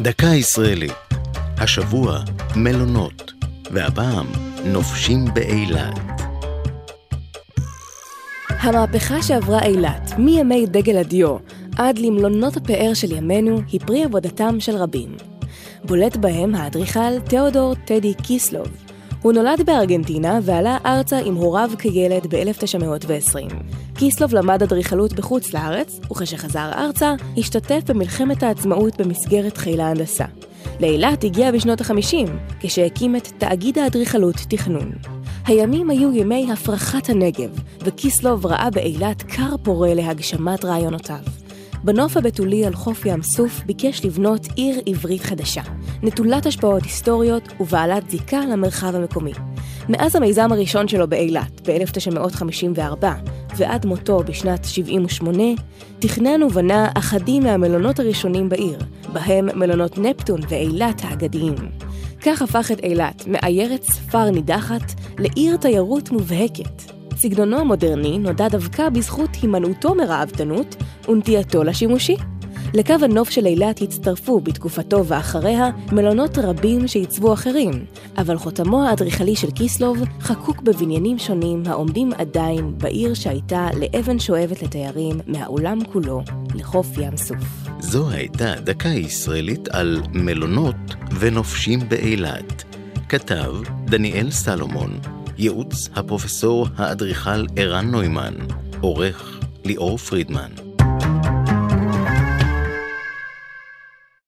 דקה ישראלית. השבוע מלונות, והפעם נופשים באילת. המהפכה שעברה אילת, מימי דגל הדיו עד למלונות הפאר של ימינו, היא פרי עבודתם של רבים. בולט בהם האדריכל תיאודור טדי קיסלוב. הוא נולד בארגנטינה ועלה ארצה עם הוריו כילד ב-1920. קיסלוב למד אדריכלות בחוץ לארץ, וכשחזר ארצה, השתתף במלחמת העצמאות במסגרת חיל ההנדסה. לאילת הגיע בשנות ה-50, כשהקים את תאגיד האדריכלות תכנון. הימים היו ימי הפרחת הנגב, וקיסלוב ראה באילת כר פורה להגשמת רעיונותיו. בנוף הבתולי על חוף ים סוף ביקש לבנות עיר עברית חדשה, נטולת השפעות היסטוריות ובעלת זיקה למרחב המקומי. מאז המיזם הראשון שלו באילת, ב-1954, ועד מותו בשנת 78, תכנן ובנה אחדים מהמלונות הראשונים בעיר, בהם מלונות נפטון ואילת האגדיים. כך הפך את אילת מעיירת ספר נידחת לעיר תיירות מובהקת. סגנונו המודרני נודע דווקא בזכות הימנעותו מראוותנות ונטייתו לשימושי. לקו הנוף של אילת הצטרפו בתקופתו ואחריה מלונות רבים שעיצבו אחרים, אבל חותמו האדריכלי של קיסלוב חקוק בבניינים שונים העומדים עדיין בעיר שהייתה לאבן שואבת לתיירים מהעולם כולו לחוף ים סוף. זו הייתה דקה ישראלית על מלונות ונופשים באילת. כתב דניאל סלומון, ייעוץ הפרופסור האדריכל ערן נוימן, עורך ליאור פרידמן.